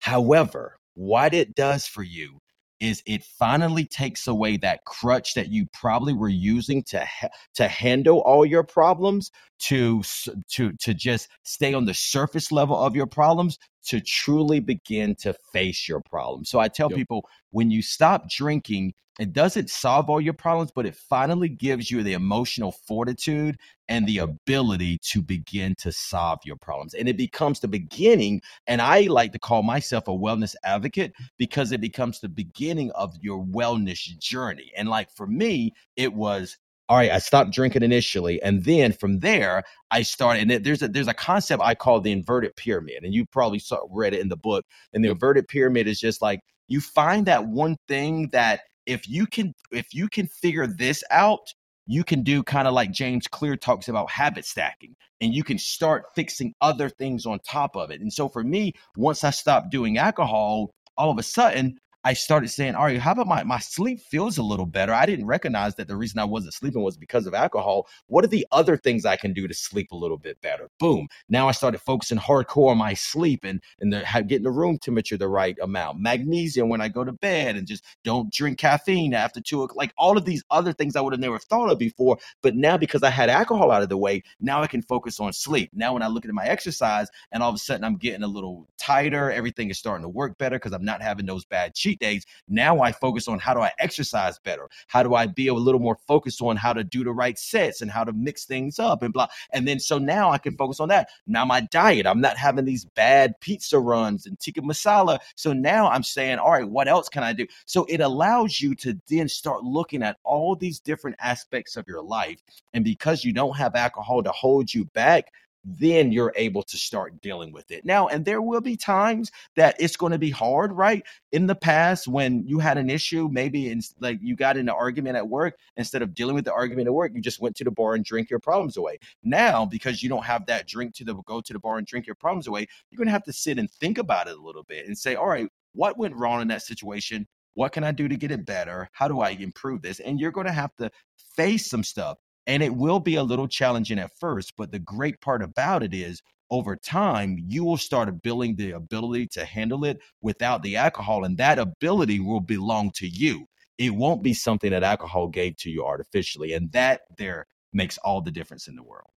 Speaker 1: However, what it does for you is it finally takes away that crutch that you probably were using to ha- to handle all your problems to to to just stay on the surface level of your problems to truly begin to face your problems. So I tell yep. people when you stop drinking, it doesn't solve all your problems, but it finally gives you the emotional fortitude and the ability to begin to solve your problems. And it becomes the beginning. And I like to call myself a wellness advocate because it becomes the beginning of your wellness journey. And like for me, it was all right, I stopped drinking initially, and then from there I started. And there's a there's a concept I call the inverted pyramid, and you probably saw read it in the book. And the inverted pyramid is just like you find that one thing that if you can if you can figure this out, you can do kind of like James Clear talks about habit stacking, and you can start fixing other things on top of it. And so for me, once I stopped doing alcohol, all of a sudden I started saying, all right, how about my, my sleep feels a little better? I didn't recognize that the reason I wasn't sleeping was because of alcohol. What are the other things I can do to sleep a little bit better? Boom. Now I started focusing hardcore on my sleep and, and the, getting the room temperature the right amount, magnesium when I go to bed, and just don't drink caffeine after two o'clock. Like all of these other things I would have never thought of before. But now because I had alcohol out of the way, now I can focus on sleep. Now when I look at my exercise and all of a sudden I'm getting a little tighter, everything is starting to work better because I'm not having those bad cheat days. Now I focus on how do I exercise better? How do I be a little more focused on how to do the right sets and how to mix things up and blah. And then so now I can focus on that. Now my diet, I'm not having these bad pizza runs and tikka masala. So now I'm saying, all right, what else can I do? So it allows you to then start looking at all these different aspects of your life. And because you don't have alcohol to hold you back, then you're able to start dealing with it. Now, and there will be times that it's going to be hard, right? In the past, when you had an issue, maybe in, like you got in an argument at work, instead of dealing with the argument at work, you just went to the bar and drink your problems away. Now, because you don't have that drink to the go to the bar and drink your problems away, you're going to have to sit and think about it a little bit and say, all right, what went wrong in that situation? What can I do to get it better? How do I improve this? And you're going to have to face some stuff. And it will be a little challenging at first, but the great part about it is over time, you will start building the ability to handle it without the alcohol, and that ability will belong to you. It won't be something that alcohol gave to you artificially. And that there makes all the difference in the world.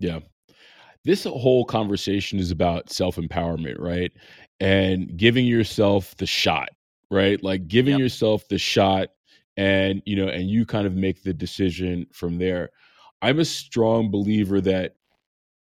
Speaker 2: Yeah. This whole conversation is about self empowerment, right? And giving yourself the shot, right? Like giving yep. yourself the shot and you know and you kind of make the decision from there i'm a strong believer that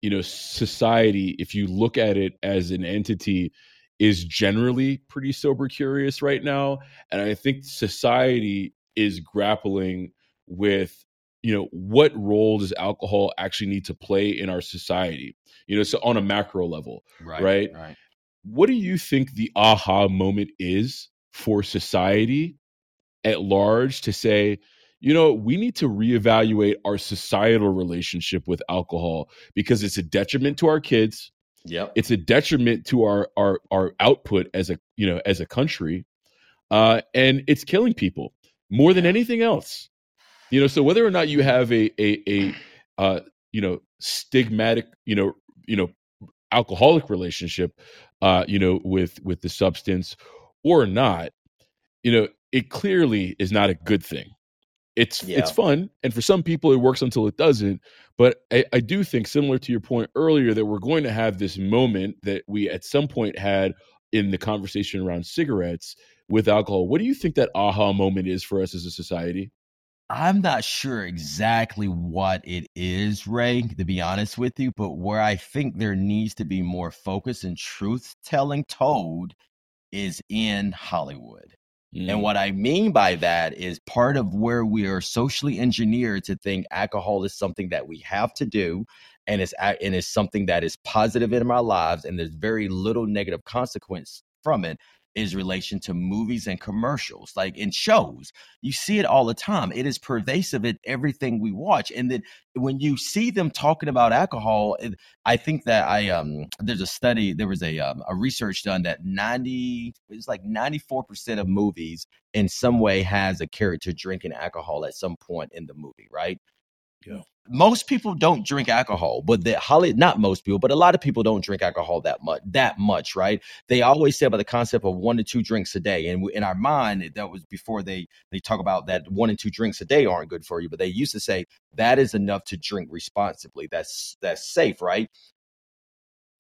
Speaker 2: you know society if you look at it as an entity is generally pretty sober curious right now and i think society is grappling with you know what role does alcohol actually need to play in our society you know so on a macro level right right, right. what do you think the aha moment is for society at large to say, you know, we need to reevaluate our societal relationship with alcohol because it's a detriment to our kids.
Speaker 1: Yeah.
Speaker 2: It's a detriment to our our our output as a you know as a country, uh, and it's killing people more than anything else. You know, so whether or not you have a a a uh, you know stigmatic you know you know alcoholic relationship, uh, you know with with the substance or not, you know it clearly is not a good thing. It's yeah. it's fun, and for some people it works until it doesn't. But I, I do think, similar to your point earlier, that we're going to have this moment that we at some point had in the conversation around cigarettes with alcohol. What do you think that aha moment is for us as a society?
Speaker 1: I'm not sure exactly what it is, Ray, to be honest with you, but where I think there needs to be more focus and truth telling told is in Hollywood. Mm. And what I mean by that is part of where we are socially engineered to think alcohol is something that we have to do and it's and it's something that is positive in our lives and there's very little negative consequence from it is relation to movies and commercials, like in shows. You see it all the time. It is pervasive in everything we watch. And then when you see them talking about alcohol, it, I think that I um there's a study, there was a um, a research done that 90 it's like 94% of movies in some way has a character drinking alcohol at some point in the movie, right? Yeah most people don't drink alcohol, but the Holly, not most people, but a lot of people don't drink alcohol that much, that much, right? They always say about the concept of one to two drinks a day. And in our mind, that was before they, they talk about that one and two drinks a day aren't good for you, but they used to say that is enough to drink responsibly. That's, that's safe, right?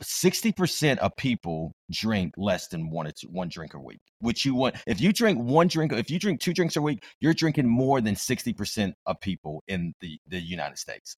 Speaker 1: 60% of people drink less than one or two, one drink a week. Which you want if you drink one drink, if you drink two drinks a week, you're drinking more than 60% of people in the, the United States.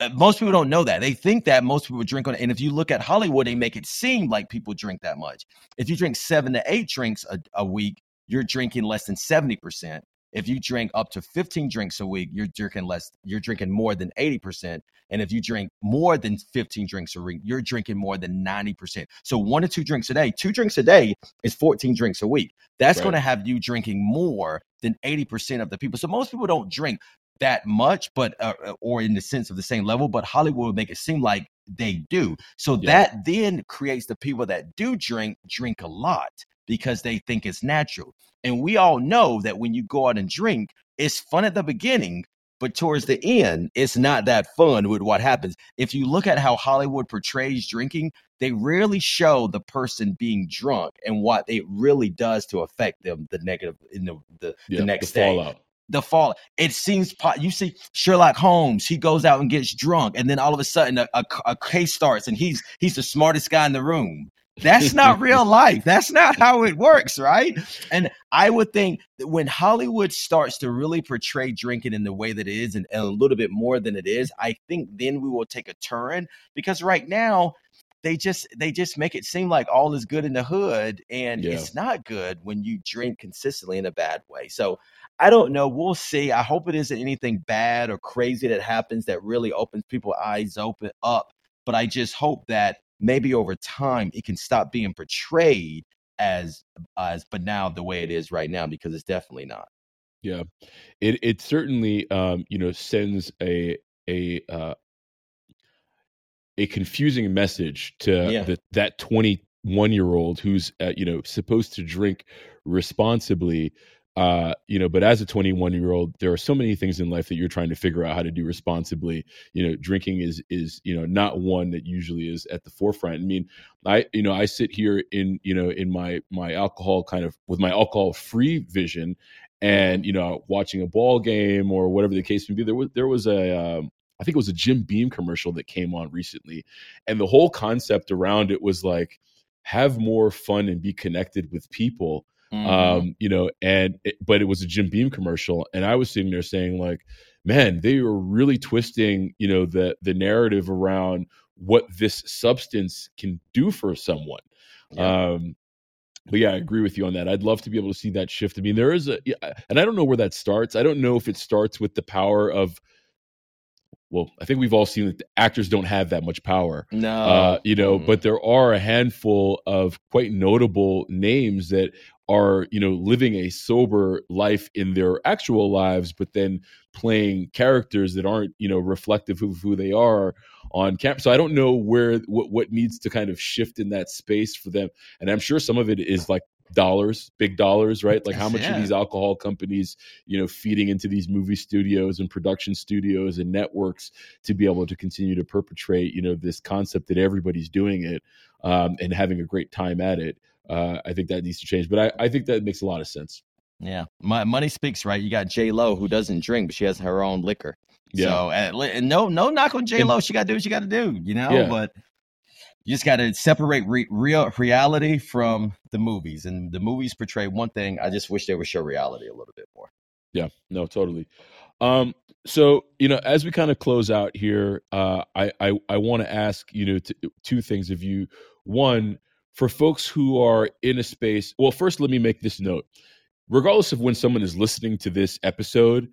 Speaker 1: Uh, most people don't know that. They think that most people drink on and if you look at Hollywood, they make it seem like people drink that much. If you drink seven to eight drinks a, a week, you're drinking less than 70%. If you drink up to 15 drinks a week, you're drinking less, you're drinking more than 80%. And if you drink more than 15 drinks a week, you're drinking more than 90%. So one to two drinks a day, two drinks a day is 14 drinks a week. That's right. going to have you drinking more than 80% of the people. So most people don't drink that much, but uh, uh, or in the sense of the same level, but Hollywood would make it seem like they do. So yeah. that then creates the people that do drink drink a lot because they think it's natural. And we all know that when you go out and drink, it's fun at the beginning, but towards the end, it's not that fun with what happens. If you look at how Hollywood portrays drinking, they rarely show the person being drunk and what it really does to affect them the negative in the the, yeah, the next the day. Fallout the fall. It seems you see Sherlock Holmes. He goes out and gets drunk, and then all of a sudden a, a, a, case starts, and he's he's the smartest guy in the room. That's not real life. That's not how it works, right? And I would think that when Hollywood starts to really portray drinking in the way that it is and, and a little bit more than it is, I think then we will take a turn because right now they just they just make it seem like all is good in the hood and yeah. it's not good when you drink consistently in a bad way. So I don't know. We'll see. I hope it isn't anything bad or crazy that happens that really opens people's eyes open up but I just hope that maybe over time it can stop being portrayed as as but now the way it is right now because it's definitely not.
Speaker 2: Yeah, it it certainly um, you know sends a a uh, a confusing message to
Speaker 1: Yeah.
Speaker 2: the, that 21 year old who's uh, you know supposed to drink responsibly uh you know but as a 21 year old there are so many things in life that you're trying to figure out how to do responsibly. You know drinking is is you know not one that usually is at the forefront. I mean i you know i sit here in you know in my my alcohol kind of with my alcohol free vision and you know watching a ball game or whatever the case may be. There was there was a um, I think it was a Jim Beam commercial that came on recently, and the whole concept around it was like have more fun and be connected with people.
Speaker 1: Mhm.
Speaker 2: Um, you know, and it, but it was a Jim Beam commercial, and I was sitting there saying like, man, they were really twisting, you know, the the narrative around what this substance can do for someone.
Speaker 1: Yeah.
Speaker 2: Um, but yeah, I agree with you on that. I'd love to be able to see that shift. I mean, there is a, and I don't know where that starts. I don't know if it starts with the power of, well, I think we've all seen that the actors don't have that much power,
Speaker 1: no,
Speaker 2: uh, you know,
Speaker 1: Mm.
Speaker 2: but there are a handful of quite notable names that are, you know, living a sober life in their actual lives, but then playing characters that aren't, you know, reflective of who they are on camp. So I don't know where what what needs to kind of shift in that space for them. And I'm sure some of it is like dollars, big dollars, right? Like how much
Speaker 1: Yeah.
Speaker 2: are these alcohol companies, you know, feeding into these movie studios and production studios and networks to be able to continue to perpetrate, you know, this concept that everybody's doing it um, and having a great time at it. Uh, I think that needs to change, but I, I think that makes a lot of sense.
Speaker 1: Yeah, My, money speaks, right? You got J Lo who doesn't drink, but she has her own liquor.
Speaker 2: Yeah.
Speaker 1: So uh, and no, no knock on J Lo. She got to do what she got to do, you know.
Speaker 2: Yeah.
Speaker 1: But you just got to separate re- real reality from the movies, and the movies portray one thing. I just wish they would show reality a little bit more.
Speaker 2: Yeah, no, totally. Um, so you know, as we kind of close out here, uh, I I, I want to ask you know t- two things of you. One, for folks who are in a space. Well, first, let me make this note. Regardless of when someone is listening to this episode,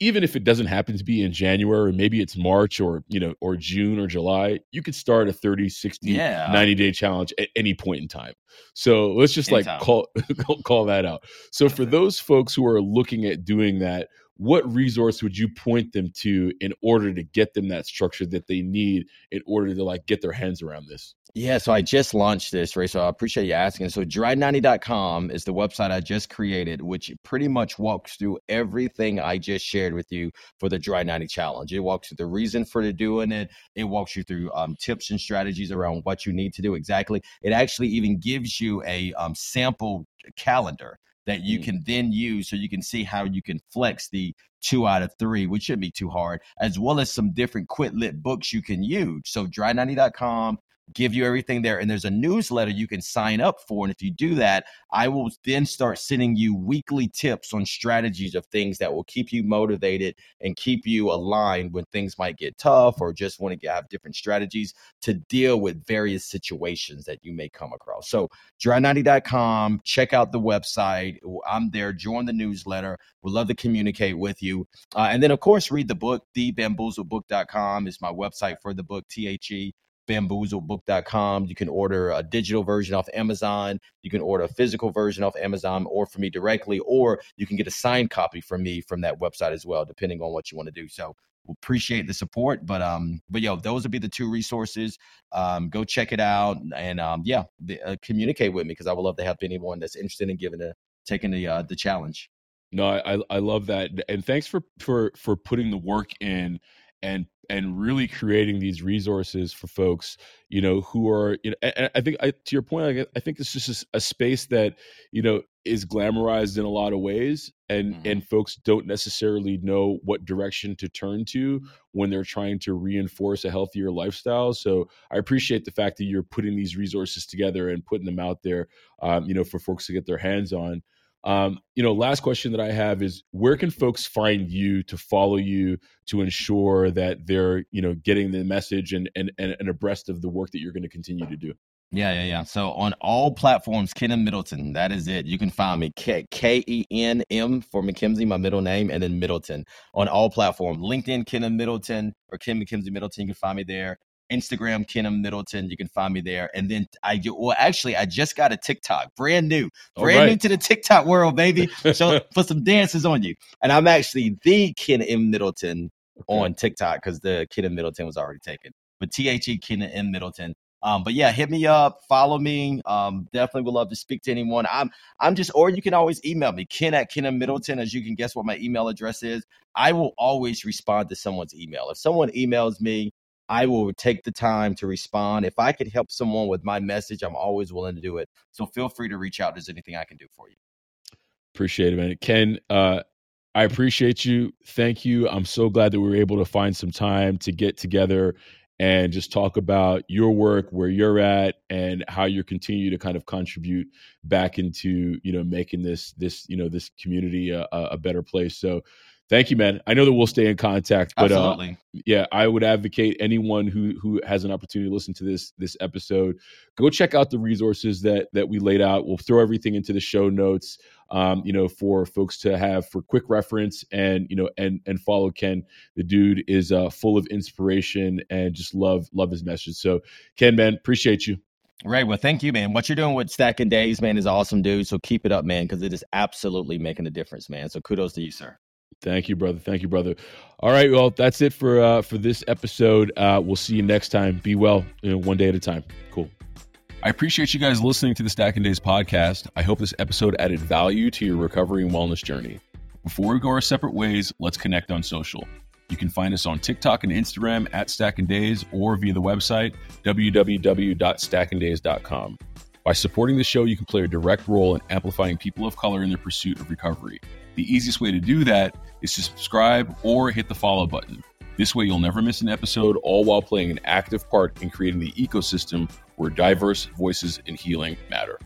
Speaker 2: even if it doesn't happen to be in January, maybe it's March or you know or June or July, you could start a 30, 60,
Speaker 1: Yeah.
Speaker 2: 90 day challenge at any point in time. So let's just like
Speaker 1: Anytime.
Speaker 2: call- call that out. So for those folks who are looking at doing that, what resource would you point them to in order to get them that structure that they need in order to like get their hands around this?
Speaker 1: Yeah, so I just launched this, Ray. So I appreciate you asking. So dry90.com is the website I just created, which pretty much walks through everything I just shared with you for the Dry 90 challenge. It walks through the reason for doing it. It walks you through um, tips and strategies around what you need to do exactly. It actually even gives you a um, sample calendar that you
Speaker 2: Mm.
Speaker 1: can then use so you can see how you can flex the two out of three, which shouldn't be too hard, as well as some different quit lit books you can use. So dry90.com give you everything there. And there's a newsletter you can sign up for. And if you do that, I will then start sending you weekly tips on strategies of things that will keep you motivated and keep you aligned when things might get tough or just want to have different strategies to deal with various situations that you may come across. So dry90.com, check out the website. I'm there. Join the newsletter. We'd love to communicate with you. Uh, and then, of course, read the book. TheBamboozlebook.com is my website for the book, T H E bamboozlebook.com. You can order a digital version off Amazon. You can order a physical version off Amazon or from me directly, or you can get a signed copy from me from that website as well, depending on what you want to do. So we appreciate the support. But um, but yo, those would be the two resources. Um, go check it out and um, yeah, the, uh, communicate with me because I would love to help anyone that's interested in giving a taking the uh, the challenge.
Speaker 2: No, I I love that, and thanks for for for putting the work in and and really creating these resources for folks you know who are you know and i think I, to your point I, I think it's just a space that you know is glamorized in a lot of ways and
Speaker 1: Mhm.
Speaker 2: and folks don't necessarily know what direction to turn to when they're trying to reinforce a healthier lifestyle so i appreciate the fact that you're putting these resources together and putting them out there um, you know for folks to get their hands on um, you know, last question that I have is where can folks find you to follow you to ensure that they're, you know, getting the message and and and, and abreast of the work that you're going to continue to do?
Speaker 1: Yeah, yeah, yeah. So on all platforms, Ken M. Middleton. That is it. You can find me K K E N M for Makimsey, my middle name, and then Middleton on all platforms. LinkedIn, Ken M. Middleton, or Ken Makimsey Middleton. You can find me there. Instagram, Ken M. Middleton. You can find me there. And then I well, actually, I just got a TikTok, brand new, brand right. new to the TikTok world, baby. So put some dances on you. And I'm actually the Ken M. Middleton okay. on TikTok because the Ken M. Middleton was already taken. But T H E Ken M. Middleton. Um, but yeah, hit me up, follow me. Um, definitely would love to speak to anyone. I'm I'm just, or you can always email me, Ken at Ken Middleton, as you can guess what my email address is. I will always respond to someone's email. If someone emails me, I will take the time to respond. If I could help someone with my message, I'm always willing to do it. So feel free to reach out. There's anything I can do for you.
Speaker 2: Appreciate it, man. Ken, uh, I appreciate you. Thank you. I'm so glad that we were able to find some time to get together and just talk about your work, where you're at, and how you're continue to kind of contribute back into you know making this this you know this community a, a better place. So thank you, man. I know that we'll stay in contact, but uh, yeah, I would advocate anyone who who has an opportunity to listen to this this episode, go check out the resources that that we laid out. We'll throw everything into the show notes, um, you know, for folks to have for quick reference and you know and and follow Ken. The dude is uh, full of inspiration and just love love his message. So, Ken, man, appreciate you.
Speaker 1: Right. Well, thank you, man. What you're doing with Stacking Days, man, is awesome, dude. So keep it up, man, because it is absolutely making a difference, man. So kudos to you, sir.
Speaker 2: Thank you, brother. Thank you, brother. All right, well, that's it for uh, for this episode. Uh, we'll see you next time. Be well, you know, one day at a time. Cool. I appreciate you guys listening to the Stacking Days podcast. I hope this episode added value to your recovery and wellness journey. Before we go our separate ways, let's connect on social. You can find us on TikTok and Instagram at Stacking Days or via the website www.stackingdays.com. By supporting the show, you can play a direct role in amplifying people of color in their pursuit of recovery. The easiest way to do that is to subscribe or hit the follow button. This way, you'll never miss an episode, all while playing an active part in creating the ecosystem where diverse voices in healing matter.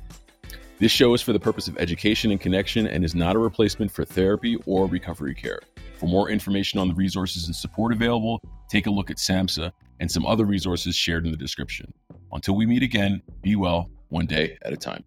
Speaker 2: This show is for the purpose of education and connection and is not a replacement for therapy or recovery care. For more information on the resources and support available, take a look at SAMHSA and some other resources shared in the description. Until we meet again, be well, one day at a time.